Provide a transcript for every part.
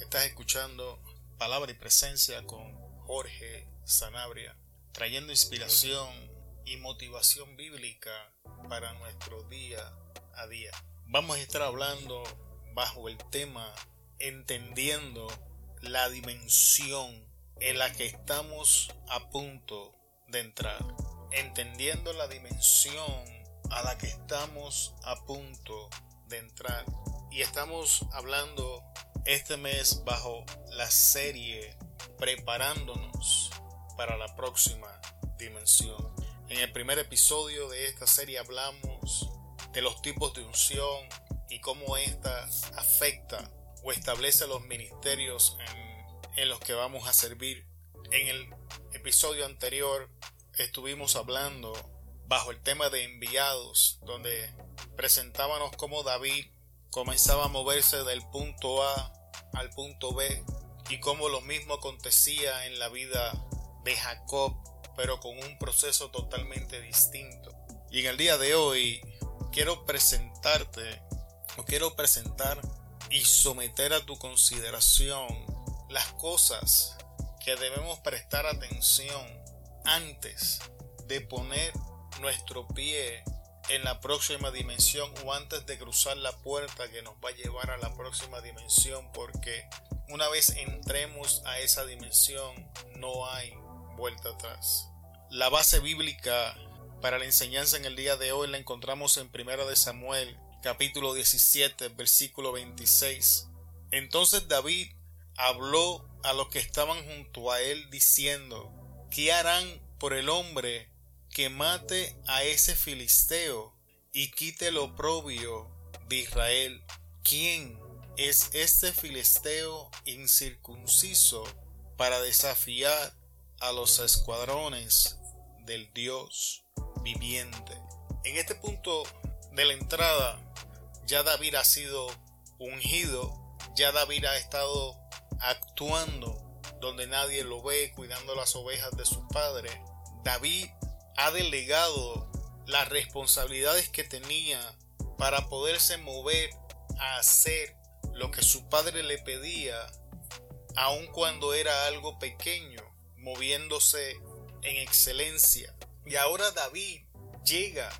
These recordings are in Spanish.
Estás escuchando Palabra y Presencia con Jorge Sanabria, trayendo inspiración y motivación bíblica para nuestro día a día. Vamos a estar hablando bajo el tema entendiendo la dimensión en la que estamos a punto de entrar. Entendiendo la dimensión a la que estamos a punto de entrar. Y estamos hablando este mes bajo la serie Preparándonos para la próxima dimensión. En el primer episodio de esta serie hablamos de los tipos de unción y cómo ésta afecta o establece los ministerios en, en los que vamos a servir. En el episodio anterior estuvimos hablando bajo el tema de enviados, donde presentábamos cómo David comenzaba a moverse del punto A al punto B y cómo lo mismo acontecía en la vida de Jacob, pero con un proceso totalmente distinto. Y en el día de hoy quiero presentarte, o quiero presentar y someter a tu consideración las cosas que debemos prestar atención antes de poner nuestro pie en la próxima dimensión o antes de cruzar la puerta que nos va a llevar a la próxima dimensión porque una vez entremos a esa dimensión no hay vuelta atrás. La base bíblica para la enseñanza en el día de hoy la encontramos en 1 de Samuel capítulo 17 versículo 26. Entonces David habló a los que estaban junto a él diciendo, ¿qué harán por el hombre que mate a ese filisteo y quite el oprobio de Israel? ¿Quién es este filisteo incircunciso para desafiar a los escuadrones del Dios viviente? En este punto de la entrada ya David ha sido ungido, ya David ha estado actuando donde nadie lo ve, cuidando las ovejas de su padre. David ha delegado las responsabilidades que tenía para poderse mover a hacer lo que su padre le pedía, aun cuando era algo pequeño, moviéndose en excelencia. Y ahora David llega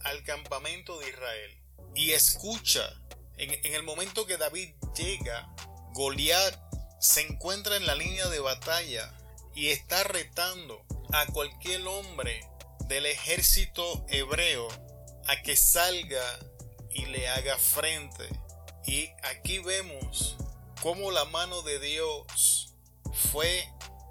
al campamento de Israel y escucha. En, el momento que David llega, Goliat se encuentra en la línea de batalla y está retando a cualquier hombre del ejército hebreo a que salga y le haga frente. Y aquí vemos cómo la mano de Dios fue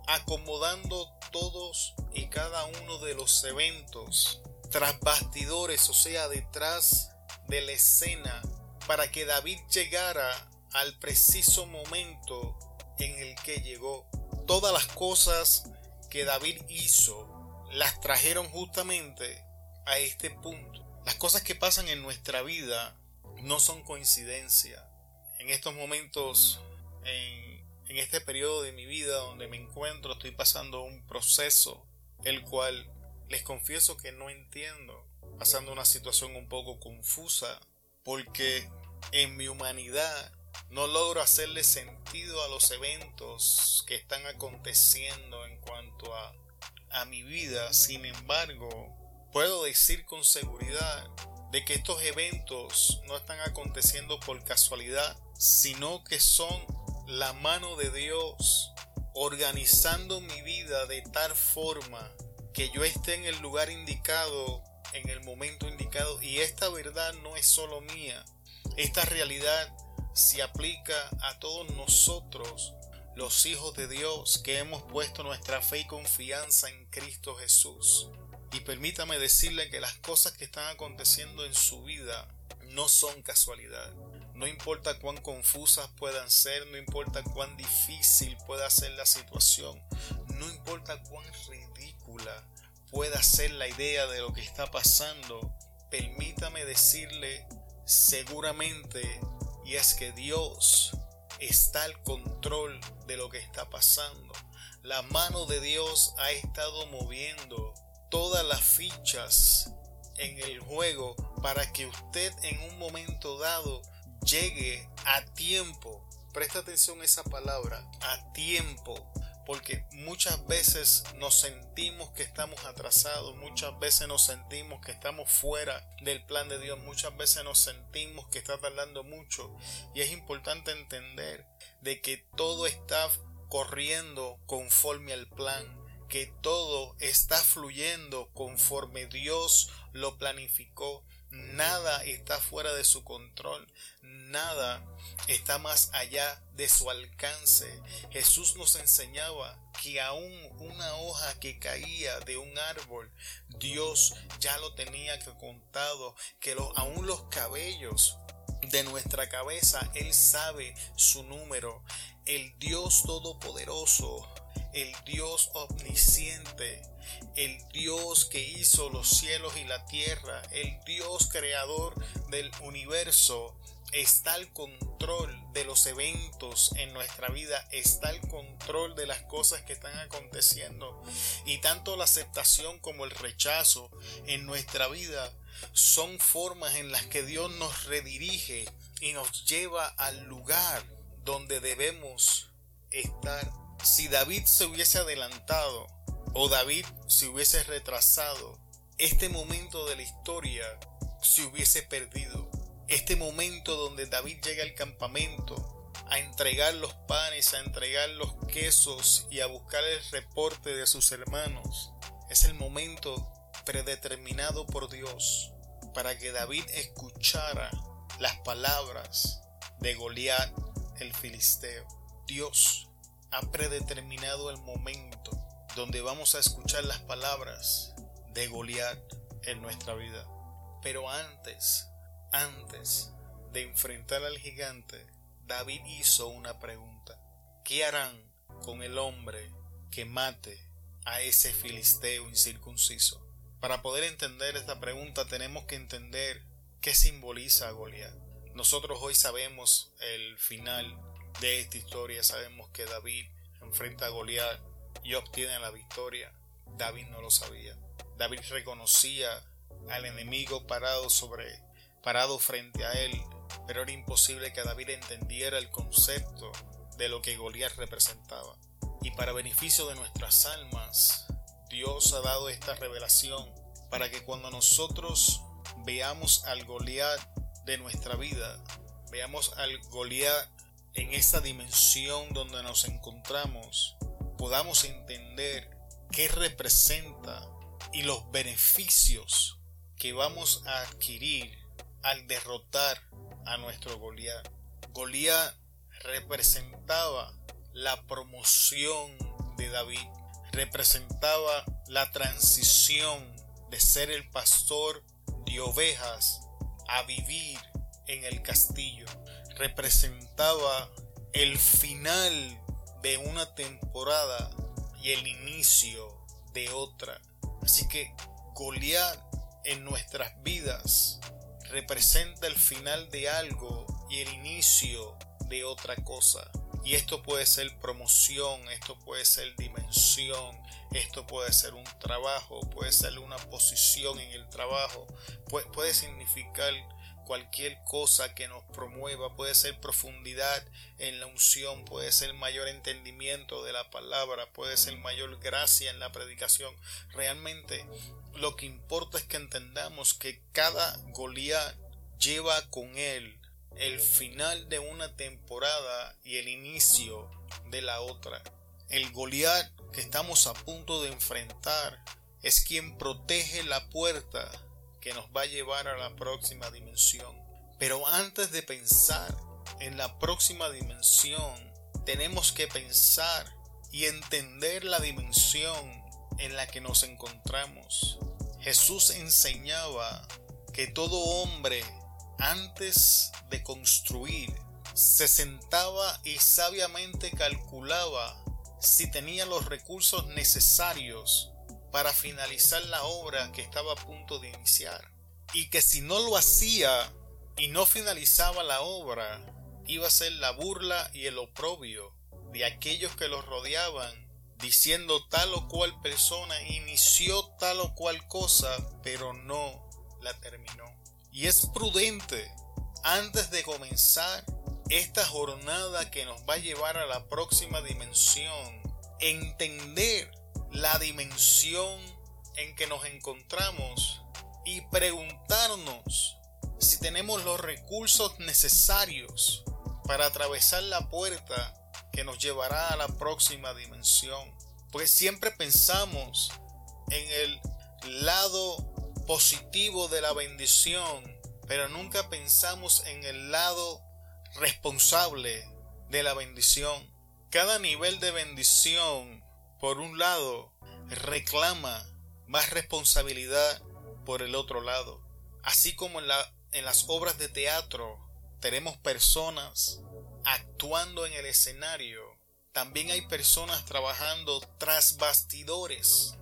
acomodando todos y cada uno de los eventos tras bastidores, o sea, detrás de la escena para que David llegara al preciso momento en el que llegó. Todas las cosas que David hizo las trajeron justamente a este punto. Las cosas que pasan en nuestra vida no son coincidencia. En estos momentos, en, este periodo de mi vida donde me encuentro, estoy pasando un proceso el cual les confieso que no entiendo pasando una situación un poco confusa porque en mi humanidad no logro hacerle sentido a los eventos que están aconteciendo en cuanto a, a mi vida. Sin embargo, puedo decir con seguridad de que estos eventos no están aconteciendo por casualidad, sino que son la mano de Dios organizando mi vida de tal forma que yo esté en el lugar indicado en el momento indicado y esta verdad no es solo mía, esta realidad se aplica a todos nosotros, los hijos de Dios que hemos puesto nuestra fe y confianza en Cristo Jesús. Y permítame decirle que las cosas que están aconteciendo en su vida no son casualidad. No importa cuán confusas puedan ser, no importa cuán difícil pueda ser la situación, no importa cuán ridícula pueda ser la idea de lo que está pasando, permítame decirle seguramente, y es que Dios está al control de lo que está pasando. La mano de Dios ha estado moviendo todas las fichas en el juego para que usted en un momento dado llegue a tiempo Presta atención a esa palabra, a tiempo, porque muchas veces nos sentimos que estamos atrasados, muchas veces nos sentimos que estamos fuera del plan de Dios, muchas veces nos sentimos que está tardando mucho y es importante entender de que todo está corriendo conforme al plan, que todo está fluyendo conforme Dios lo planificó. Nada está fuera de su control, nada está más allá de su alcance. Jesús nos enseñaba que aún una hoja que caía de un árbol, Dios ya lo tenía contado, que aún los cabellos de nuestra cabeza, Él sabe su número. El Dios Todopoderoso, el Dios omnisciente, el Dios que hizo los cielos y la tierra, el Dios creador del universo, está al control de los eventos en nuestra vida, está al control de las cosas que están aconteciendo. Y tanto la aceptación como el rechazo en nuestra vida son formas en las que Dios nos redirige y nos lleva al lugar donde debemos estar. Si David se hubiese adelantado o David se hubiese retrasado, este momento de la historia se hubiese perdido. Este momento donde David llega al campamento a entregar los panes, a entregar los quesos y a buscar el reporte de sus hermanos, es el momento predeterminado por Dios para que David escuchara las palabras de Goliat el filisteo. Dios ha predeterminado el momento donde vamos a escuchar las palabras de Goliat en nuestra vida. Pero antes, antes de enfrentar al gigante, David hizo una pregunta. ¿Qué harán con el hombre que mate a ese filisteo incircunciso? Para poder entender esta pregunta tenemos que entender qué simboliza Goliat. Nosotros hoy sabemos el final de esta historia, sabemos que David enfrenta a Goliat y obtiene la victoria. David no lo sabía. David reconocía al enemigo parado sobre parado frente a él, pero era imposible que David entendiera el concepto de lo que Goliat representaba. Y para beneficio de nuestras almas, Dios ha dado esta revelación para que cuando nosotros veamos al Goliat de nuestra vida, veamos al Goliat en esta dimensión donde nos encontramos, podamos entender qué representa y los beneficios que vamos a adquirir al derrotar a nuestro Goliat. Goliat representaba la promoción de David representaba la transición de ser el pastor de ovejas a vivir en el castillo. Representaba el final de una temporada y el inicio de otra. Así que Goliat en nuestras vidas representa el final de algo y el inicio de otra cosa. Y esto puede ser promoción, esto puede ser dimensión, esto puede ser un trabajo, puede ser una posición en el trabajo, puede, puede significar cualquier cosa que nos promueva, puede ser profundidad en la unción, puede ser mayor entendimiento de la palabra, puede ser mayor gracia en la predicación. Realmente lo que importa es que entendamos que cada Goliat lleva con él el final de una temporada y el inicio de la otra. El Goliat que estamos a punto de enfrentar es quien protege la puerta que nos va a llevar a la próxima dimensión. Pero antes de pensar en la próxima dimensión, tenemos que pensar y entender la dimensión en la que nos encontramos. Jesús enseñaba que todo hombre antes de construir, se sentaba y sabiamente calculaba si tenía los recursos necesarios para finalizar la obra que estaba a punto de iniciar. Y que si no lo hacía y no finalizaba la obra, iba a ser la burla y el oprobio de aquellos que los rodeaban, diciendo tal o cual persona inició tal o cual cosa, pero no la terminó. Y es prudente, antes de comenzar, esta jornada que nos va a llevar a la próxima dimensión, entender la dimensión en que nos encontramos y preguntarnos si tenemos los recursos necesarios para atravesar la puerta que nos llevará a la próxima dimensión. Porque siempre pensamos en el lado positivo de la bendición, pero nunca pensamos en el lado responsable de la bendición. Cada nivel de bendición, por un lado, reclama más responsabilidad por el otro lado. Así como en, la, en las obras de teatro tenemos personas actuando en el escenario, también hay personas trabajando tras bastidores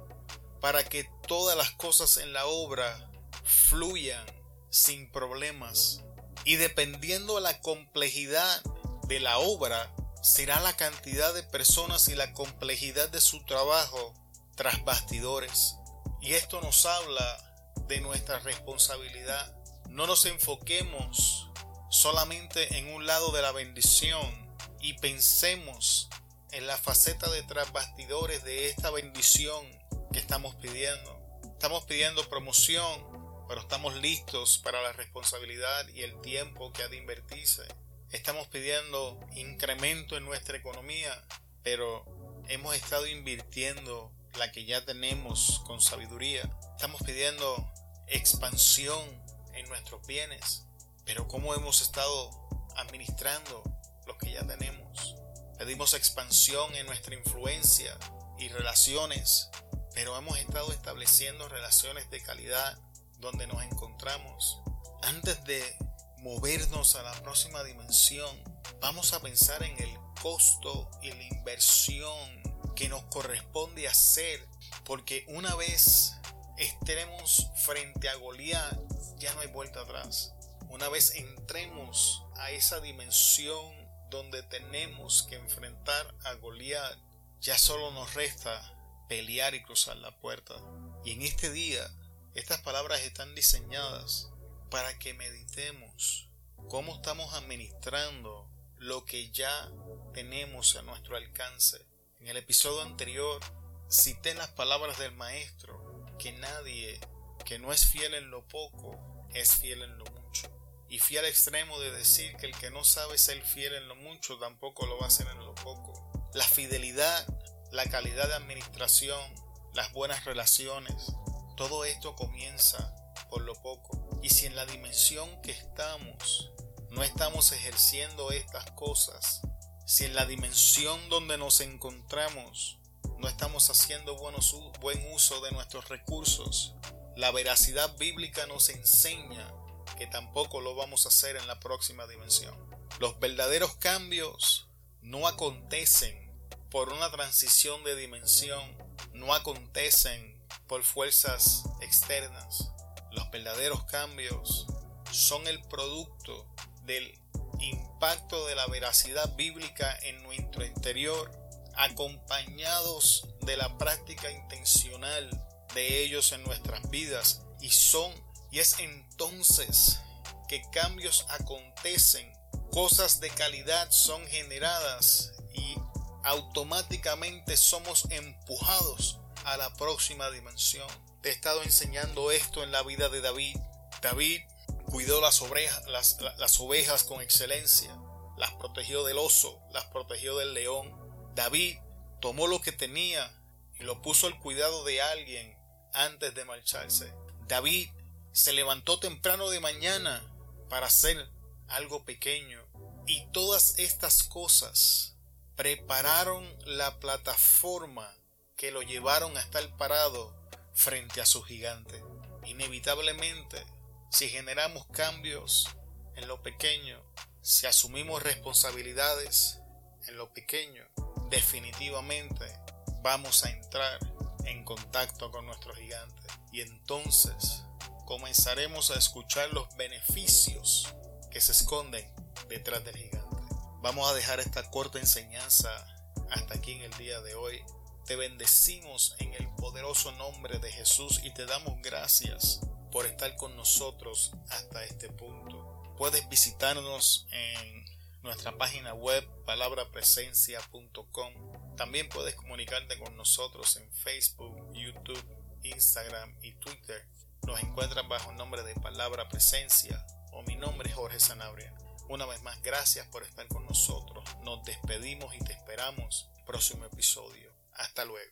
para que todas las cosas en la obra fluyan sin problemas. Y dependiendo de la complejidad de la obra, será la cantidad de personas y la complejidad de su trabajo tras bastidores. Y esto nos habla de nuestra responsabilidad. No nos enfoquemos solamente en un lado de la bendición y pensemos en la faceta de tras bastidores de esta bendición que estamos pidiendo. Estamos pidiendo promoción, pero estamos listos para la responsabilidad y el tiempo que ha de invertirse. Estamos pidiendo incremento en nuestra economía, pero hemos estado invirtiendo la que ya tenemos con sabiduría. Estamos pidiendo expansión en nuestros bienes, pero ¿cómo hemos estado administrando lo que ya tenemos? Pedimos expansión en nuestra influencia y relaciones, pero hemos estado estableciendo relaciones de calidad donde nos encontramos. Antes de movernos a la próxima dimensión, vamos a pensar en el costo y la inversión que nos corresponde hacer, porque una vez estemos frente a Goliat, ya no hay vuelta atrás. Una vez entremos a esa dimensión donde tenemos que enfrentar a Goliat, ya solo nos resta pelear y cruzar la puerta. Y en este día, estas palabras están diseñadas para que meditemos cómo estamos administrando lo que ya tenemos a nuestro alcance en el episodio anterior cité las palabras del maestro que nadie que no es fiel en lo poco es fiel en lo mucho. Y fiel al extremo de decir que el que no sabe ser fiel en lo mucho tampoco lo va a hacer en lo poco. La fidelidad, la calidad de administración, las buenas relaciones, todo esto comienza por lo poco. Y si en la dimensión que estamos no estamos ejerciendo estas cosas, si en la dimensión donde nos encontramos no estamos haciendo buen uso de nuestros recursos, la veracidad bíblica nos enseña que tampoco lo vamos a hacer en la próxima dimensión. Los verdaderos cambios no acontecen por una transición de dimensión, no acontecen por fuerzas externas. Los verdaderos cambios son el producto del impacto de la veracidad bíblica en nuestro interior, acompañados de la práctica intencional de ellos en nuestras vidas y son y es entonces que cambios acontecen, cosas de calidad son generadas y automáticamente somos empujados a la próxima dimensión. He estado enseñando esto en la vida de David. David cuidó las, las, ovejas con excelencia, las protegió del oso, las protegió del león. David tomó lo que tenía y lo puso al cuidado de alguien antes de marcharse. David se levantó temprano de mañana para hacer algo pequeño y todas estas cosas prepararon la plataforma que lo llevaron a estar parado frente a su gigante. Inevitablemente si generamos cambios en lo pequeño, si asumimos responsabilidades en lo pequeño, definitivamente vamos a entrar en contacto con nuestro gigante. Y entonces comenzaremos a escuchar los beneficios que se esconden detrás del gigante. Vamos a dejar esta corta enseñanza hasta aquí en el día de hoy. Te bendecimos en el poderoso nombre de Jesús y te damos gracias por estar con nosotros hasta este punto. Puedes visitarnos en nuestra página web palabrapresencia.com. También puedes comunicarte con nosotros en Facebook, YouTube, Instagram y Twitter. Nos encuentras bajo el nombre de Palabra Presencia o mi nombre es Jorge Sanabria. Una vez más, gracias por estar con nosotros. Nos despedimos y te esperamos próximo episodio. Hasta luego.